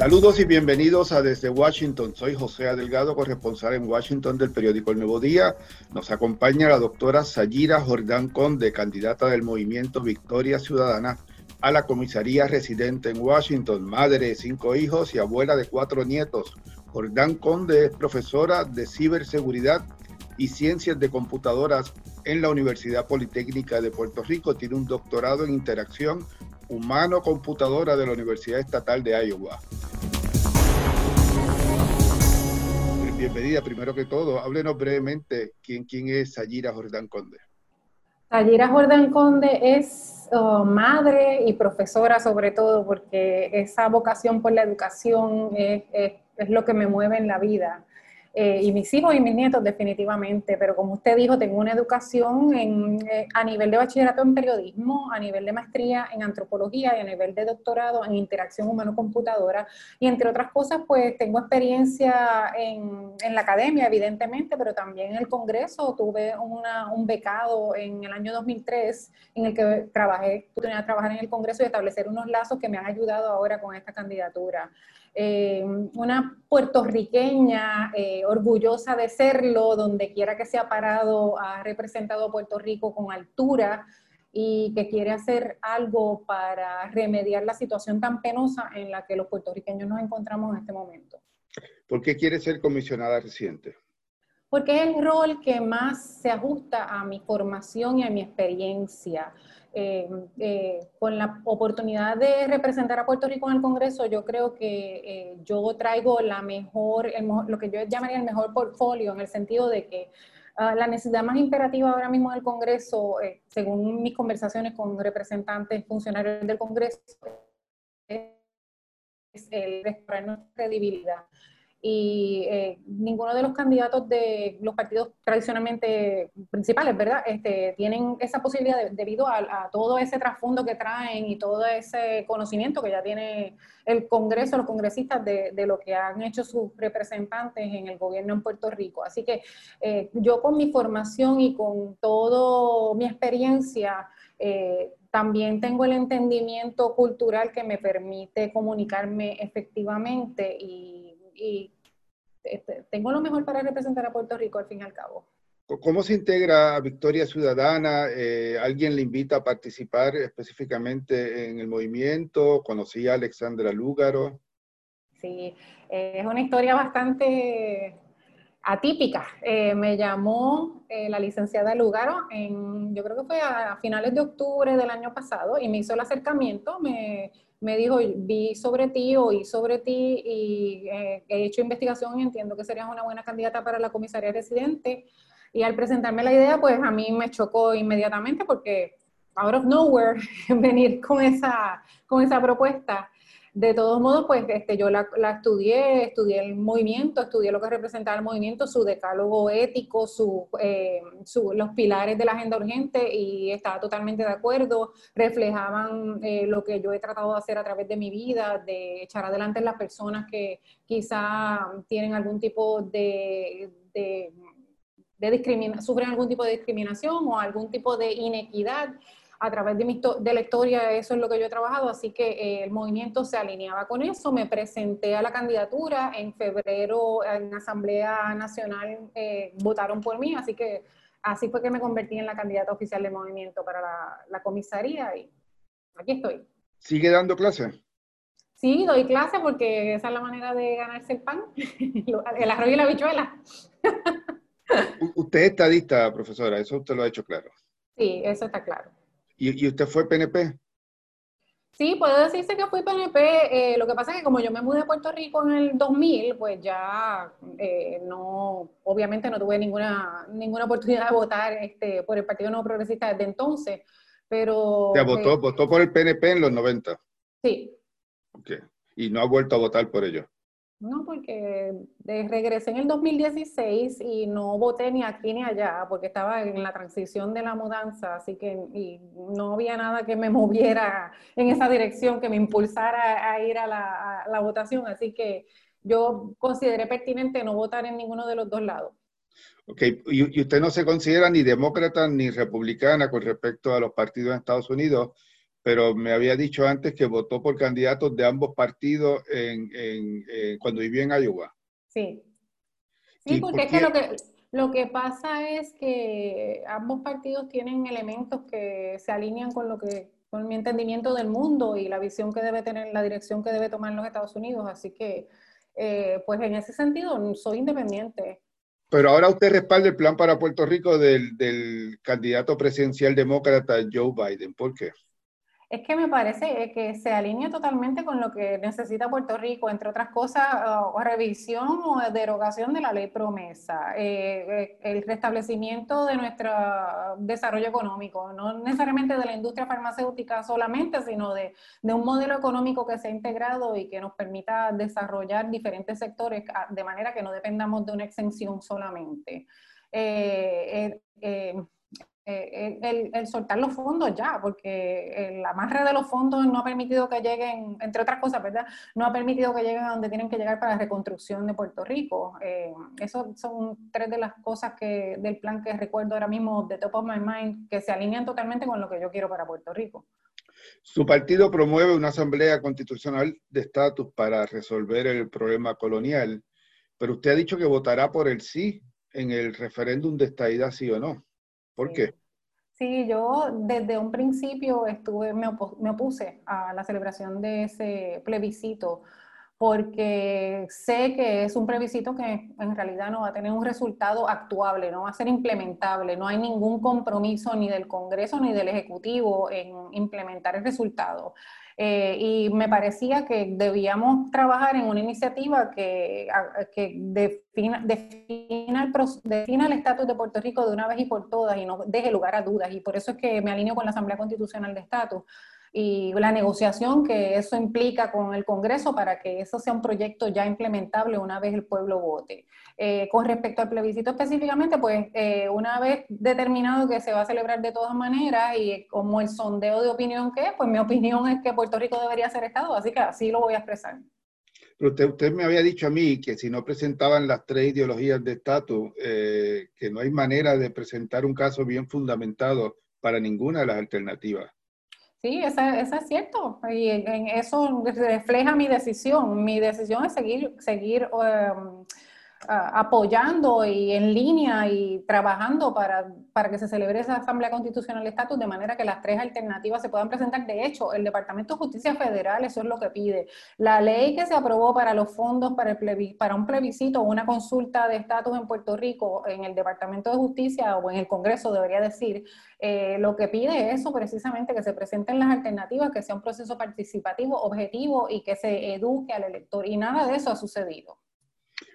Saludos y bienvenidos a Desde Washington. Soy José Adelgado, corresponsal en Washington del periódico El Nuevo Día. Nos acompaña la doctora Sayira Jordán Conde, candidata del movimiento Victoria Ciudadana a la comisaría residente en Washington, madre de cinco hijos y abuela de cuatro nietos. Jordán Conde es profesora de ciberseguridad y ciencias de computadoras en la Universidad Politécnica de Puerto Rico. Tiene un doctorado en interacción humano-computadora de la Universidad Estatal de Iowa. Bienvenida, primero que todo. Háblenos brevemente quién, quién es Sayira Jordán Conde. Sayira Jordán Conde es oh, madre y profesora sobre todo porque esa vocación por la educación es, es lo que me mueve en la vida. Eh, y mis hijos y mis nietos definitivamente, pero como usted dijo, tengo una educación eh, a nivel de bachillerato en periodismo, a nivel de maestría en antropología y a nivel de doctorado en interacción humano-computadora. Y entre otras cosas, pues tengo experiencia en, en, la academia, evidentemente, pero también en el Congreso. Tuve una, un becado en el año 2003 en el que trabajé, pude trabajar en el Congreso y establecer unos lazos que me han ayudado ahora con esta candidatura. Eh, una puertorriqueña eh, orgullosa de serlo, donde quiera que se ha parado, ha representado a Puerto Rico con altura y que quiere hacer algo para remediar la situación tan penosa en la que los puertorriqueños nos encontramos en este momento. ¿Por qué quiere ser comisionada reciente? Porque es el rol que más se ajusta a mi formación y a mi experiencia. Eh, eh, con la oportunidad de representar a Puerto Rico en el Congreso, yo creo que eh, yo traigo la mejor, lo que yo llamaría el mejor portfolio, en el sentido de que ah, la necesidad más imperativa ahora mismo del Congreso, según mis conversaciones con representantes, funcionarios del Congreso, es el restaurar nuestra credibilidad y eh, ninguno de los candidatos de los partidos tradicionalmente principales, ¿verdad? Este, tienen esa posibilidad debido a, todo ese trasfondo que traen y todo ese conocimiento que ya tiene el Congreso, los congresistas de, lo que han hecho sus representantes en el gobierno en Puerto Rico. Así que eh, yo con mi formación y con toda mi experiencia, eh, también tengo el entendimiento cultural que me permite comunicarme efectivamente y y este, tengo lo mejor para representar a Puerto Rico al fin y al cabo. ¿Cómo se integra a Victoria Ciudadana? Eh, ¿Alguien le invita a participar específicamente en el movimiento? ¿Conocí a Alexandra Lúgaro? Sí, eh, es una historia bastante atípica. Eh, me llamó la licenciada Lúgaro, en, yo creo que fue a finales de octubre del año pasado, y me hizo el acercamiento, me, me dijo, vi sobre ti, oí sobre ti y eh, he hecho investigación y entiendo que serías una buena candidata para la comisaría residente. Y al presentarme la idea, pues a mí me chocó inmediatamente porque out of nowhere venir con esa, con esa propuesta. De todos modos, pues este, yo la, estudié, estudié el movimiento, estudié lo que representaba el movimiento, su decálogo ético, eh, su, los pilares de la agenda urgente y estaba totalmente de acuerdo, reflejaban eh, lo que yo he tratado de hacer a través de mi vida, de echar adelante las personas que quizá tienen algún tipo de, de, de sufren algún tipo de discriminación o algún tipo de inequidad a través de, mi, de la historia, eso es lo que yo he trabajado, así que eh, el movimiento se alineaba con eso. Me presenté a la candidatura, en febrero en Asamblea Nacional eh, votaron por mí, así que así fue que me convertí en la candidata oficial del movimiento para la, la comisaría y aquí estoy. ¿Sigue dando clase? Sí, doy clase porque esa es la manera de ganarse el pan, el arroz y la bichuela. usted es estadista, profesora, eso usted lo ha hecho claro. Sí, eso está claro. ¿Y, usted fue PNP? Sí, puede decirse que fui PNP. Eh, lo que pasa es que como yo me mudé a Puerto Rico en el 2000, pues ya eh, no, obviamente no tuve ninguna, ninguna oportunidad de votar este, por el Partido Nuevo Progresista desde entonces. Pero. ¿Ya votó, votó por el PNP en los 90? Sí. Ok. ¿Y no ha vuelto a votar por ello? No, porque regresé en el 2016 y no voté ni aquí ni allá, porque estaba en la transición de la mudanza, así que no había nada que me moviera en esa dirección, que me impulsara a ir a la, votación, así que yo consideré pertinente no votar en ninguno de los dos lados. Ok, y, y usted no se considera ni demócrata ni republicana con respecto a los partidos en Estados Unidos, pero me había dicho antes que votó por candidatos de ambos partidos en, en, cuando vivía en Iowa. Sí. Sí, porque es que lo, que lo que pasa es que ambos partidos tienen elementos que se alinean con lo que con mi entendimiento del mundo y la visión que debe tener, la dirección que debe tomar los Estados Unidos. Así que, eh, pues en ese sentido, soy independiente. Pero ahora usted respalda el plan para Puerto Rico del, del candidato presidencial demócrata Joe Biden. ¿Por qué? Es que me parece eh, que se alinea totalmente con lo que necesita Puerto Rico, entre otras cosas, revisión o derogación de la ley promesa, eh, eh, el restablecimiento de nuestro desarrollo económico, no necesariamente de la industria farmacéutica solamente, sino de, un modelo económico que sea integrado y que nos permita desarrollar diferentes sectores ah, de manera que no dependamos de una exención solamente. El, el, soltar los fondos ya, porque el amarre de los fondos no ha permitido que lleguen, entre otras cosas, ¿verdad? No ha permitido que lleguen a donde tienen que llegar para la reconstrucción de Puerto Rico. Eh, Esas son tres de las cosas que del plan que recuerdo ahora mismo de Top of My Mind, que se alinean totalmente con lo que yo quiero para Puerto Rico. Su partido promueve una asamblea constitucional de estatus para resolver el problema colonial, pero usted ha dicho que votará por el sí en el referéndum de estadidad, sí o no. ¿Por qué? Sí, yo desde un principio estuve, me, opuse a la celebración de ese plebiscito porque sé que es un plebiscito que en realidad no va a tener un resultado actuable, no va a ser implementable, no hay ningún compromiso ni del Congreso ni del Ejecutivo en implementar el resultado. Eh, y me parecía que debíamos trabajar en una iniciativa que, que defina, defina, el, defina el estatus de Puerto Rico de una vez y por todas y no deje lugar a dudas. Y por eso es que me alineo con la Asamblea Constitucional de Estatus y la negociación que eso implica con el Congreso para que eso sea un proyecto ya implementable una vez el pueblo vote. Eh, con respecto al plebiscito específicamente, pues eh, una vez determinado que se va a celebrar de todas maneras y como el sondeo de opinión que es, pues mi opinión es que Puerto Rico debería ser Estado, así que así lo voy a expresar. Pero usted, usted me había dicho a mí que si no presentaban las tres ideologías de estatus, eh, que no hay manera de presentar un caso bien fundamentado para ninguna de las alternativas. Sí, eso, es cierto. Y en eso refleja mi decisión. Mi decisión es seguir, seguir um, apoyando y en línea y trabajando para, para, que se celebre esa Asamblea Constitucional de Estatus de manera que las tres alternativas se puedan presentar. De hecho, el Departamento de Justicia Federal eso es lo que pide. La ley que se aprobó para los fondos para, un plebiscito o una consulta de estatus en Puerto Rico en el Departamento de Justicia o en el Congreso debería decir, eh, lo que pide es eso precisamente, que se presenten las alternativas, que sea un proceso participativo, objetivo y que se eduque al elector. Y nada de eso ha sucedido.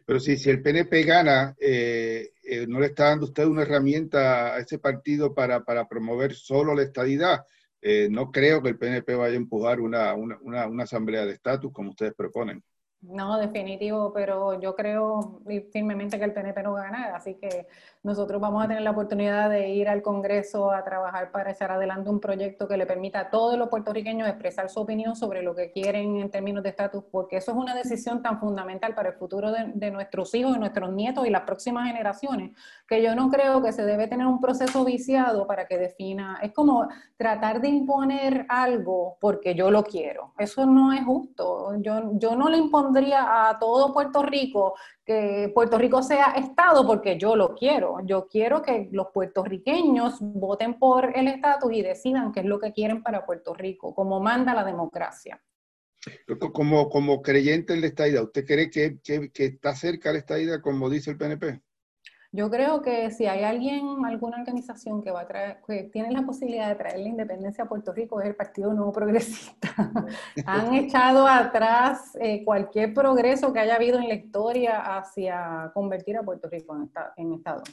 Pero si, si el PNP gana, eh, eh, ¿no le está dando usted una herramienta a ese partido para, para promover solo la estadidad? Eh, no creo que el PNP vaya a empujar una, una, una asamblea de estatus como ustedes proponen. No, definitivo, pero yo creo firmemente que el PNP no va a ganar, así que nosotros vamos a tener la oportunidad de ir al Congreso a trabajar para echar adelante un proyecto que le permita a todos los puertorriqueños expresar su opinión sobre lo que quieren en términos de estatus, porque eso es una decisión tan fundamental para el futuro de, nuestros hijos, de nuestros nietos y las próximas generaciones, que yo no creo que se debe tener un proceso viciado para que defina, es como tratar de imponer algo porque yo lo quiero, eso no es justo, yo, yo no le a todo Puerto Rico que Puerto Rico sea Estado porque yo lo quiero. Yo quiero que los puertorriqueños voten por el estatus y decidan qué es lo que quieren para Puerto Rico, como manda la democracia. Como, como creyente en la estadidad, ¿usted cree que, que está cerca la estadidad como dice el PNP? Yo creo que si hay alguien, alguna organización que va a traer, que tiene la posibilidad de traer la independencia a Puerto Rico es el Partido Nuevo Progresista. Han echado atrás eh, cualquier progreso que haya habido en la historia hacia convertir a Puerto Rico en, Estado.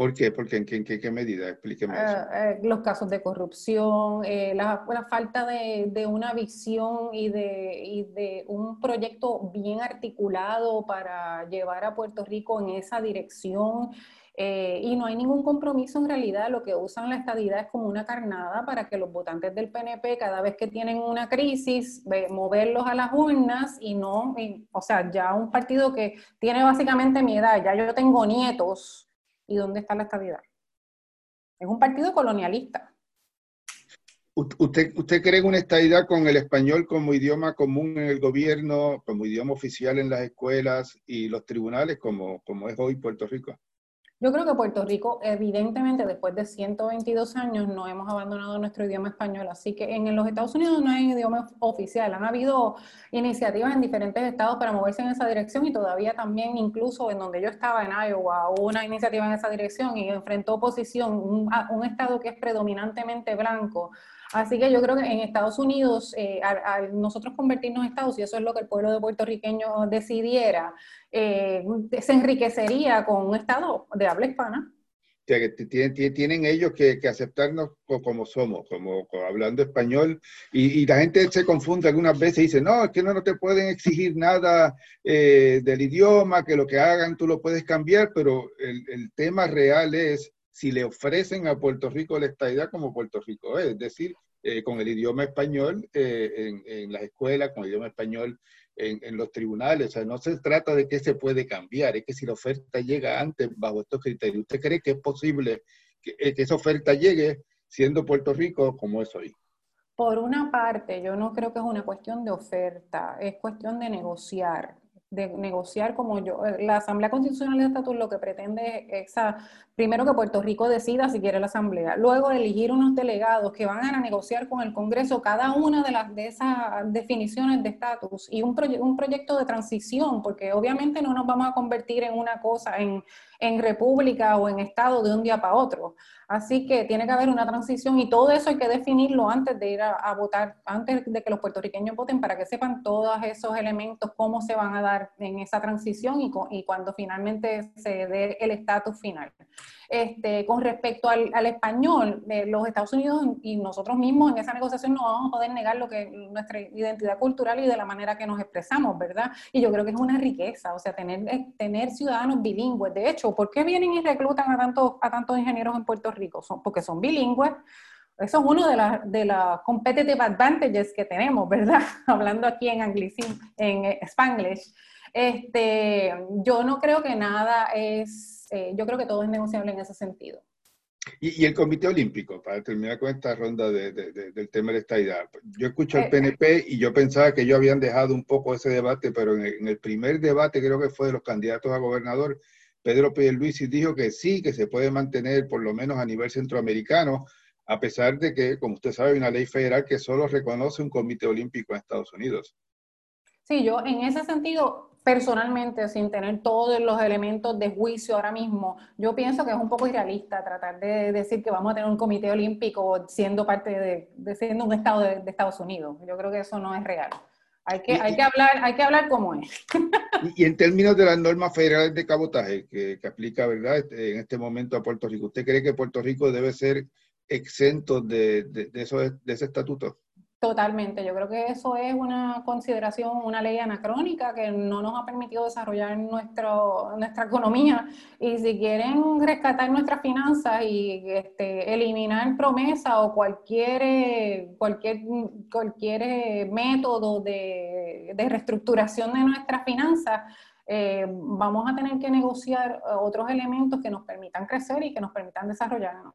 ¿Por qué? Porque en qué, qué, medida? Explíqueme eso. Eh, eh, los casos de corrupción, la, la, falta de, una visión y de, y de un proyecto bien articulado para llevar a Puerto Rico en esa dirección. Eh, y no hay ningún compromiso en realidad, lo que usan la estadidad es como una carnada para que los votantes del PNP cada vez que tienen una crisis, moverlos a las urnas y no, o sea, ya un partido que tiene básicamente mi edad, ya yo tengo nietos, ¿Y dónde está la estabilidad? Es un partido colonialista. ¿Usted, ¿Usted cree una estadidad con el español como idioma común en el gobierno, como idioma oficial en las escuelas y los tribunales, como, como es hoy Puerto Rico? Yo creo que Puerto Rico, evidentemente, después de 122 años, no hemos abandonado nuestro idioma español. Así que en los Estados Unidos no hay idioma oficial. Han habido iniciativas en diferentes estados para moverse en esa dirección y todavía también, incluso en donde yo estaba en Iowa, hubo una iniciativa en esa dirección y enfrentó oposición un, un estado que es predominantemente blanco Así que yo creo que en Estados Unidos, eh, al, nosotros convertirnos en Estados, y eso es lo que el pueblo de puertorriqueño decidiera, eh, se enriquecería con un Estado de habla hispana. que tienen, ellos que, aceptarnos como somos, como, hablando español, y, la gente se confunde algunas veces y dice, no, es que no, no te pueden exigir nada eh, del idioma, que lo que hagan tú lo puedes cambiar, pero el, el tema real es si le ofrecen a Puerto Rico la estadidad como Puerto Rico es, decir, eh, con el idioma español eh, en, las escuelas, con el idioma español en, los tribunales. O sea, no se trata de que se puede cambiar, es que si la oferta llega antes bajo estos criterios, ¿usted cree que es posible que, eh, que esa oferta llegue siendo Puerto Rico como es hoy? Por una parte, yo no creo que es una cuestión de oferta, es cuestión de negociar de negociar como yo. Eh, la Asamblea Constitucional de Estatus lo que pretende es, primero que Puerto Rico decida si quiere la Asamblea, luego elegir unos delegados que van a negociar con el Congreso cada una de, las, de esas definiciones de estatus y un, un proyecto de transición, porque obviamente no nos vamos a convertir en una cosa, en, en república o en estado de un día para otro. Así que tiene que haber una transición y todo eso hay que definirlo antes de ir a, votar, antes de que los puertorriqueños voten para que sepan todos esos elementos, cómo se van a dar en esa transición y, y cuando finalmente se dé el estatus final. Este, con respecto al, español, de los Estados Unidos y nosotros mismos en esa negociación no vamos a poder negar lo que nuestra identidad cultural y de la manera que nos expresamos, ¿verdad? Y yo creo que es una riqueza, o sea, tener, eh, tener ciudadanos bilingües. De hecho, ¿por qué vienen y reclutan a tantos, a tantos ingenieros en Puerto Rico? Son, porque son bilingües. Eso es uno de las de la competitive advantages que tenemos, ¿verdad? Hablando aquí en anglicismo, en eh, spanglish. Este, yo no creo que nada es eh, yo creo que todo es negociable en ese sentido. Y, el Comité Olímpico, para terminar con esta ronda del tema de esta idea. Yo escucho al PNP eh, y yo pensaba que ellos habían dejado un poco ese debate, pero en el, primer debate, creo que fue de los candidatos a gobernador, Pedro Pierluisi dijo que sí, que se puede mantener por lo menos a nivel centroamericano, a pesar de que, como usted sabe, hay una ley federal que solo reconoce un comité olímpico en Estados Unidos. Sí, yo en ese sentido personalmente, sin tener todos los elementos de juicio ahora mismo, yo pienso que es un poco irrealista tratar de decir que vamos a tener un comité olímpico siendo parte de, siendo un estado de, Estados Unidos. Yo creo que eso no es real. Hay que, hay que hablar, hay que hablar como es. Y, en términos de las normas federales de cabotaje que, aplica, ¿verdad? Este, en este momento a Puerto Rico, ¿usted cree que Puerto Rico debe ser exento de, de, eso, de ese estatuto? Totalmente, yo creo que eso es una consideración, una ley anacrónica que no nos ha permitido desarrollar nuestro, nuestra economía y si quieren rescatar nuestras finanzas y este, eliminar promesa o cualquier, cualquier, cualquier método de, de reestructuración de nuestras finanzas, eh, vamos a tener que negociar otros elementos que nos permitan crecer y que nos permitan desarrollarnos.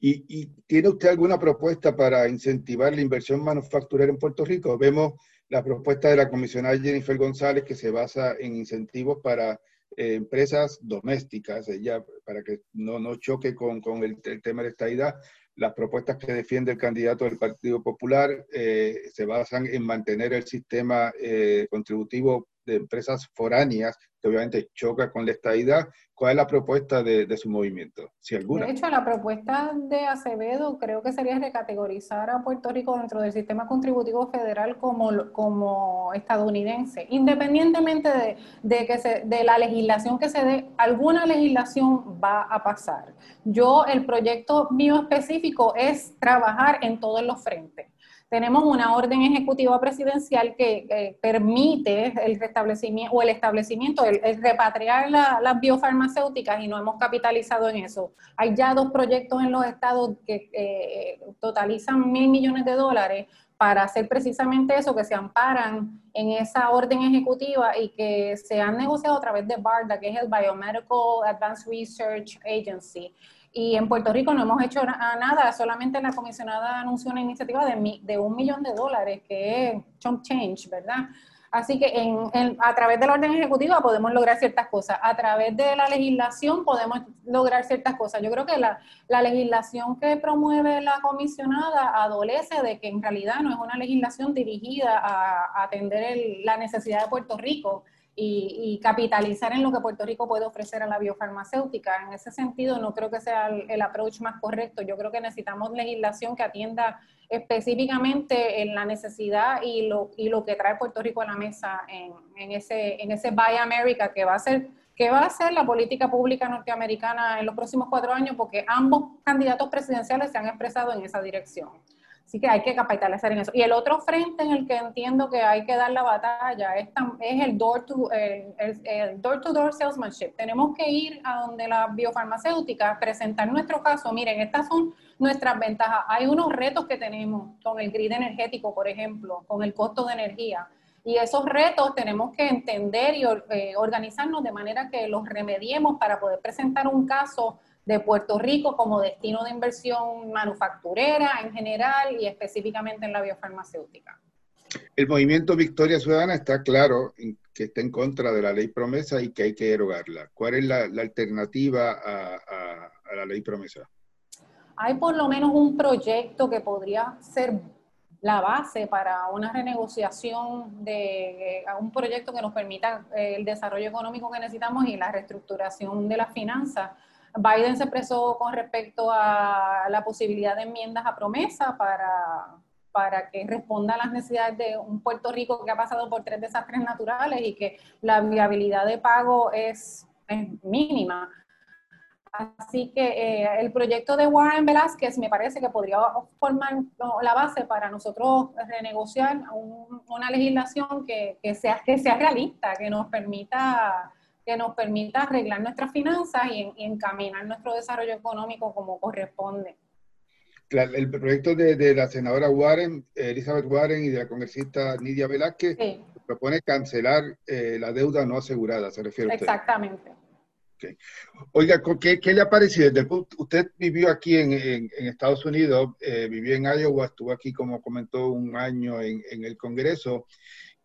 ¿Y, tiene usted alguna propuesta para incentivar la inversión manufacturera en Puerto Rico? Vemos la propuesta de la comisionada Jennifer González que se basa en incentivos para eh, empresas domésticas, ella, para que no, no choque con, con el, tema de esta idea. Las propuestas que defiende el candidato del Partido Popular eh, se basan en mantener el sistema eh, contributivo de empresas foráneas, que obviamente choca con la estadidad. ¿Cuál es la propuesta de, su movimiento? Si alguna. De hecho, la propuesta de Acevedo creo que sería recategorizar a Puerto Rico dentro del sistema contributivo federal como, como estadounidense, independientemente de, de que se, de la legislación que se dé, alguna legislación va a pasar. Yo, el proyecto mío específico es trabajar en todos los frentes tenemos una orden ejecutiva presidencial que permite el restablecimiento o el establecimiento, el, repatriar las biofarmacéuticas y no hemos capitalizado en eso. Hay ya dos proyectos en los estados que eh, totalizan mil millones de dólares para hacer precisamente eso, que se amparan en esa orden ejecutiva y que se han negociado a través de BARDA, que es el Biomedical Advanced Research Agency Y en Puerto Rico no hemos hecho nada, solamente la comisionada anunció una iniciativa de, de un millón de dólares, que es chunk change, ¿verdad? Así que en, a través de la orden ejecutiva podemos lograr ciertas cosas, a través de la legislación podemos lograr ciertas cosas. Yo creo que la, legislación que promueve la comisionada adolece de que en realidad no es una legislación dirigida a, atender la necesidad de Puerto Rico, y, capitalizar en lo que Puerto Rico puede ofrecer a la biofarmacéutica. En ese sentido, no creo que sea el, approach más correcto. Yo creo que necesitamos legislación que atienda específicamente en la necesidad y lo, y lo que trae Puerto Rico a la mesa en, en, ese, en ese Buy America que va a ser que va a ser la política pública norteamericana en los próximos cuatro años, porque ambos candidatos presidenciales se han expresado en esa dirección. Así que hay que capitalizar en eso. Y el otro frente en el que entiendo que hay que dar la batalla es, es el door-to-door el, door to door salesmanship. Tenemos que ir a donde la biofarmacéutica, presentar nuestro caso. Miren, estas son nuestras ventajas. Hay unos retos que tenemos con el grid energético, por ejemplo, con el costo de energía. Y esos retos tenemos que entender y eh, organizarnos de manera que los remediemos para poder presentar un caso de Puerto Rico como destino de inversión manufacturera en general y específicamente en la biofarmacéutica. El movimiento Victoria Ciudadana está claro que está en contra de la ley promesa y que hay que derogarla. ¿Cuál es la, alternativa a, la ley promesa? Hay por lo menos un proyecto que podría ser la base para una renegociación de un proyecto que nos permita eh, el desarrollo económico que necesitamos y la reestructuración de las finanzas Biden se expresó con respecto a la posibilidad de enmiendas a promesa para, para que responda a las necesidades de un Puerto Rico que ha pasado por tres desastres naturales y que la viabilidad de pago es, mínima. Así que eh, el proyecto de Warren Velázquez me parece que podría formar la base para nosotros renegociar una legislación que, que, sea, que sea realista, que nos permita que nos permita arreglar nuestras finanzas y, encaminar nuestro desarrollo económico como corresponde. el proyecto de, la senadora Warren, Elizabeth Warren y de la congresista Nidia Velázquez propone cancelar eh, la deuda no asegurada, ¿se refiere a usted? Exactamente. Oiga, ¿qué, ¿qué, le ha parecido? Usted vivió aquí en, en, Estados Unidos, eh, vivió en Iowa, estuvo aquí, como comentó, un año en, en el Congreso.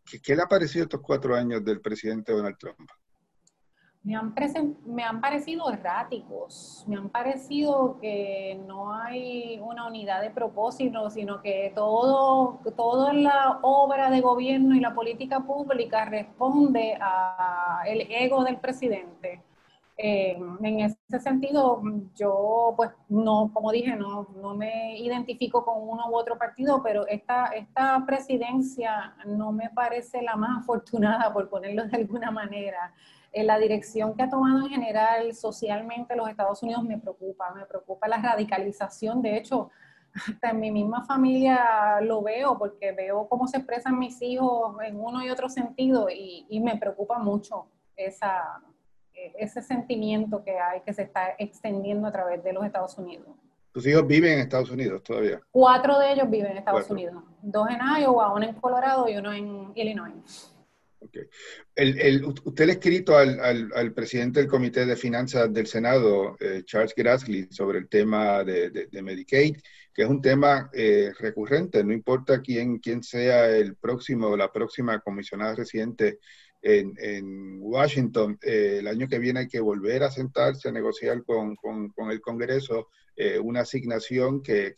¿Qué, ¿Qué, le ha parecido estos cuatro años del presidente Donald Trump? Me han, me han parecido erráticos, me han parecido que no hay una unidad de propósito, sino que todo, toda la obra de gobierno y la política pública responde al ego del presidente. Eh, en ese sentido, yo, pues, no, como dije, no, no me identifico con uno u otro partido, pero esta, esta presidencia no me parece la más afortunada, por ponerlo de alguna manera la dirección que ha tomado en general socialmente los Estados Unidos me preocupa, me preocupa la radicalización. De hecho, hasta en mi misma familia lo veo porque veo cómo se expresan mis hijos en uno y otro sentido y, me preocupa mucho esa, ese sentimiento que hay que se está extendiendo a través de los Estados Unidos. ¿Tus hijos viven en Estados Unidos todavía? Cuatro de ellos viven en Estados Unidos. Dos en Iowa, uno en Colorado y uno en Illinois. Okay. El, usted le ha escrito al, presidente del Comité de Finanzas del Senado, eh, Charles Grassley, sobre el tema de, Medicaid, que es un tema eh, recurrente, no importa quién, quién sea el próximo o la próxima comisionada residente en, Washington, eh, el año que viene hay que volver a sentarse a negociar con, el Congreso una asignación que,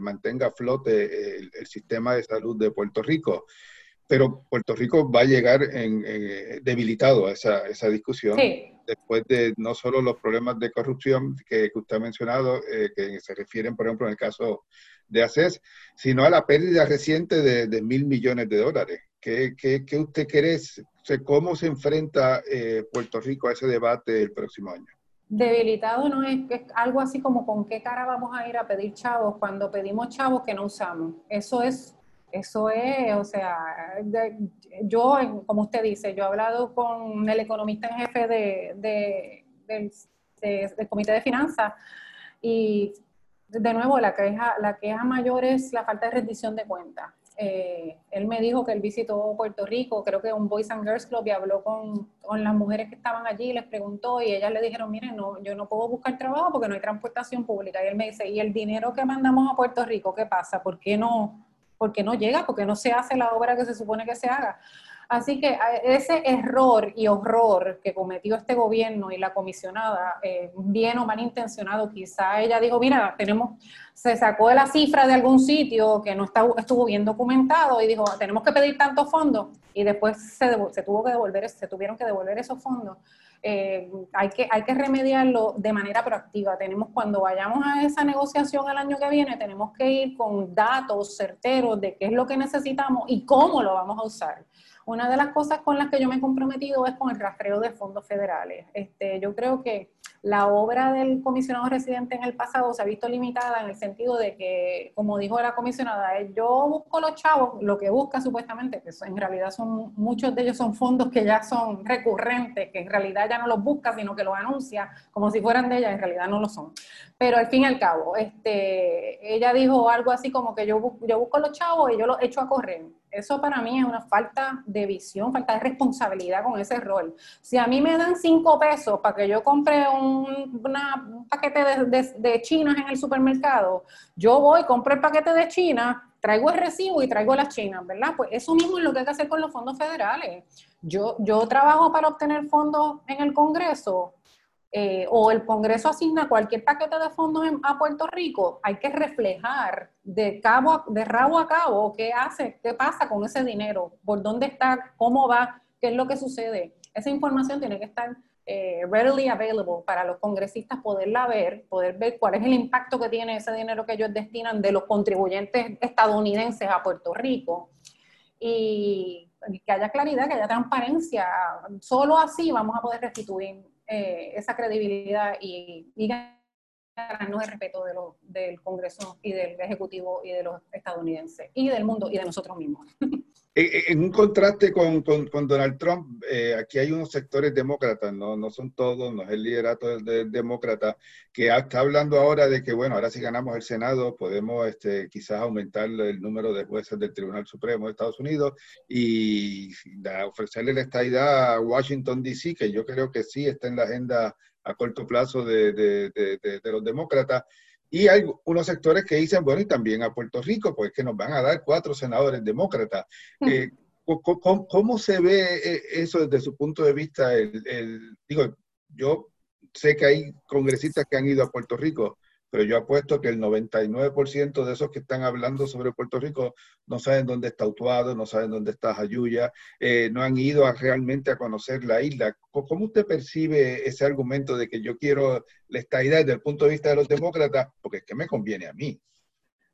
mantenga a flote el, el sistema de salud de Puerto Rico pero Puerto Rico va a llegar en, eh, debilitado a esa, esa discusión después de no solo los problemas de corrupción que, usted ha mencionado, eh, que se refieren, por ejemplo, en el caso de ACES, sino a la pérdida reciente de, mil millones de dólares. ¿Qué, qué, qué usted cree? ¿Cómo se enfrenta eh, Puerto Rico a ese debate el próximo año? Debilitado no es, es, algo así como con qué cara vamos a ir a pedir chavos cuando pedimos chavos que no usamos. Eso es eso es, o sea, yo, como usted dice, yo he hablado con el economista en jefe de, del Comité de Finanzas y de nuevo la queja, la queja mayor es la falta de rendición de cuentas. eh, él me dijo que él visitó Puerto Rico, creo que un Boys and Girls Club, y habló con, con las mujeres que estaban allí, les preguntó, y ellas le dijeron, miren, no, yo no puedo buscar trabajo porque no hay transportación pública. Y él me dice, ¿y el dinero que mandamos a Puerto Rico, qué pasa? ¿Por qué no, por qué no llega? ¿Por qué no se hace la obra que se supone que se haga? Así que ese error y horror que cometió este gobierno y la comisionada, eh, bien o mal intencionado, quizá ella dijo, mira, tenemos, se sacó de la cifra de algún sitio que no está, estuvo bien documentado y dijo, tenemos que pedir tantos fondos y después se, se tuvo que devolver, se tuvieron que devolver esos fondos. Eh, hay, que, hay que remediarlo de manera proactiva. Tenemos, cuando vayamos a esa negociación el año que viene, tenemos que ir con datos certeros de qué es lo que necesitamos y cómo lo vamos a usar. Una de las cosas con las que yo me he comprometido es con el rastreo de fondos federales. Este, yo creo que la obra del comisionado residente en el pasado se ha visto limitada en el sentido de que, como dijo la comisionada, yo busco los chavos, lo que busca supuestamente, que en realidad son muchos de ellos son fondos que ya son recurrentes, que en realidad ya no los busca, sino que los anuncia como si fueran de ella, en realidad no lo son. Pero al fin y al cabo, este, ella dijo algo así como que yo, yo busco los chavos y yo los echo a correr. Eso para mí es una falta de visión, falta de responsabilidad con ese rol. Si a mí me dan cinco pesos para que yo compre un, paquete de, chinas en el supermercado, yo voy, compro el paquete de chinas, traigo el recibo y traigo las chinas, ¿verdad? Pues eso mismo es lo que hay que hacer con los fondos federales. Yo, yo trabajo para obtener fondos en el Congreso eh, o el Congreso asigna cualquier paquete de fondos a Puerto Rico, hay que reflejar de, cabo, de rabo a cabo qué hace, qué pasa con ese dinero, por dónde está, cómo va, qué es lo que sucede. Esa información tiene que estar eh, readily available para los congresistas poderla ver, poder ver cuál es el impacto que tiene ese dinero que ellos destinan de los contribuyentes estadounidenses a Puerto Rico. Y que haya claridad, que haya transparencia. Solo así vamos a poder restituir eh, esa credibilidad y, y ganarnos el respeto de del Congreso y del Ejecutivo y de los estadounidenses y del mundo y de nosotros mismos. En un contraste con, con, Donald Trump, eh, aquí hay unos sectores demócratas, no, no son todos, no es el liderato del, demócrata, que está hablando ahora de que, bueno, ahora si ganamos el Senado, podemos este, quizás aumentar el número de jueces del Tribunal Supremo de Estados Unidos y ofrecerle la estadidad a Washington, D.C., que yo creo que sí está en la agenda a corto plazo de, de, los demócratas. Y hay unos sectores que dicen, bueno, y también a Puerto Rico, pues que nos van a dar cuatro senadores demócratas. Eh, ¿cómo, se ve eh, eso desde su punto de vista? El, digo, yo sé que hay congresistas que han ido a Puerto Rico, pero yo apuesto que el 99% de esos que están hablando sobre Puerto Rico no saben dónde está Utuado, no saben dónde está Jayuya, eh, no han ido a, realmente a conocer la isla. ¿Cómo usted percibe ese argumento de que yo quiero la estadidad desde el punto de vista de los demócratas? Porque es que me conviene a mí.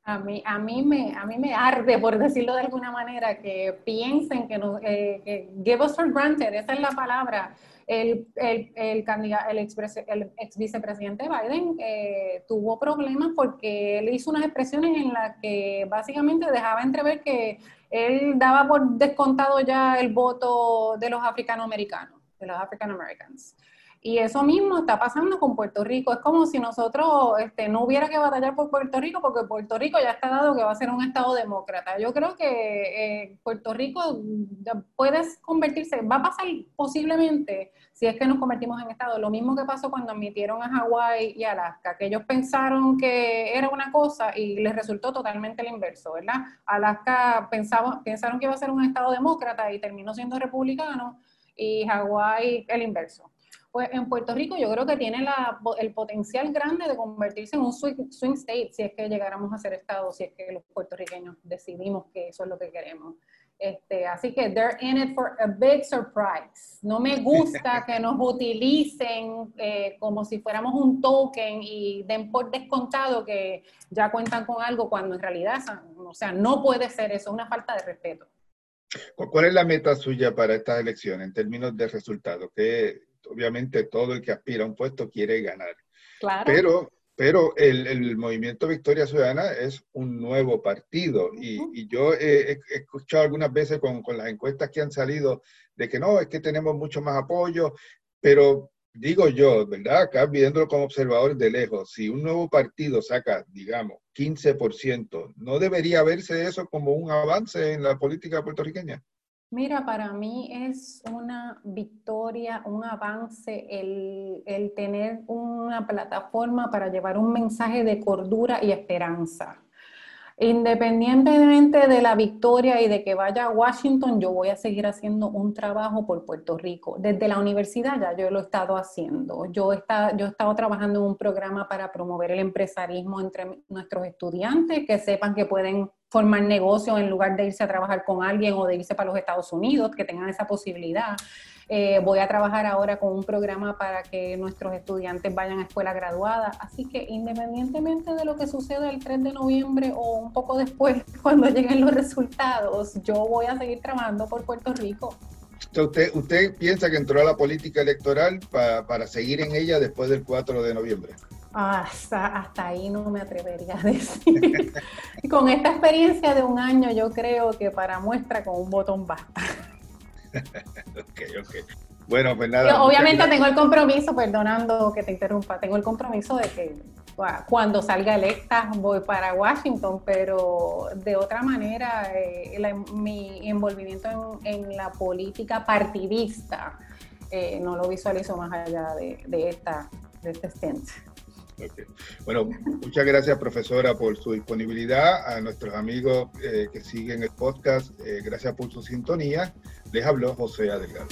A mí, a, mí me, a mí me arde, por decirlo de alguna manera, que piensen que, no, eh, que give us for granted, esa es la palabra, el, el, el, el, ex, el ex vicepresidente Biden eh, tuvo problemas porque él hizo unas expresiones en las que básicamente dejaba entrever que él daba por descontado ya el voto de los africanoamericanos, de los African Americans. Y eso mismo está pasando con Puerto Rico. Es como si nosotros este, no hubiera que batallar por Puerto Rico, porque Puerto Rico ya está dado que va a ser un Estado demócrata. Yo creo que eh, Puerto Rico puede convertirse, va a pasar posiblemente, si es que nos convertimos en Estado, lo mismo que pasó cuando admitieron a Hawái y Alaska, que ellos pensaron que era una cosa y les resultó totalmente el inverso, ¿verdad? Alaska pensaba, pensaron que iba a ser un Estado demócrata y terminó siendo republicano, y Hawái el inverso. Pues en Puerto Rico yo creo que tiene el potencial grande de convertirse en un swing, state si es que llegáramos a ser Estado, si es que los puertorriqueños decidimos que eso es lo que queremos. Este, así que they're in it for a big surprise. No me gusta que nos utilicen eh, como si fuéramos un token y den por descontado que ya cuentan con algo cuando en realidad, o sea, no puede ser eso, es una falta de respeto. ¿Cuál es la meta suya para estas elecciones en términos de resultados? ¿Qué, obviamente todo el que aspira a un puesto quiere ganar. Claro. Pero, pero el, movimiento Victoria Ciudadana es un nuevo partido y, yo he, escuchado algunas veces con, con, las encuestas que han salido de que no, es que tenemos mucho más apoyo, pero digo yo, ¿verdad? Acá viéndolo como observador de lejos, si un nuevo partido saca, digamos, 15%, ¿no debería verse eso como un avance en la política puertorriqueña? Mira, para mí es una victoria, un avance el, el, tener una plataforma para llevar un mensaje de cordura y esperanza. Independientemente de la victoria y de que vaya a Washington, yo voy a seguir haciendo un trabajo por Puerto Rico. Desde la universidad ya yo lo he estado haciendo. Yo, está, yo he estado trabajando en un programa para promover el empresarismo entre nuestros estudiantes, que sepan que pueden formar negocios en lugar de irse a trabajar con alguien o de irse para los Estados Unidos, que tengan esa posibilidad. Eh, voy a trabajar ahora con un programa para que nuestros estudiantes vayan a escuela graduada. Así que independientemente de lo que suceda el 3 de noviembre o un poco después, cuando lleguen los resultados, yo voy a seguir trabajando por Puerto Rico. Usted, ¿Usted piensa que entró a la política electoral para, para seguir en ella después del 4 de noviembre? Hasta, hasta, ahí no me atrevería a decir. con esta experiencia de un año, yo creo que para muestra con un botón basta. ok, ok. Bueno, pues nada. obviamente tengo el compromiso, perdonando que te interrumpa, tengo el compromiso de que cuando salga electa voy para Washington, pero de otra manera eh, mi envolvimiento en, la política partidista eh, no lo visualizo más allá de, esta, de este stint. Bueno, muchas gracias profesora por su disponibilidad, a nuestros amigos eh, que siguen el podcast, gracias por su sintonía. Les habló José Adelgado.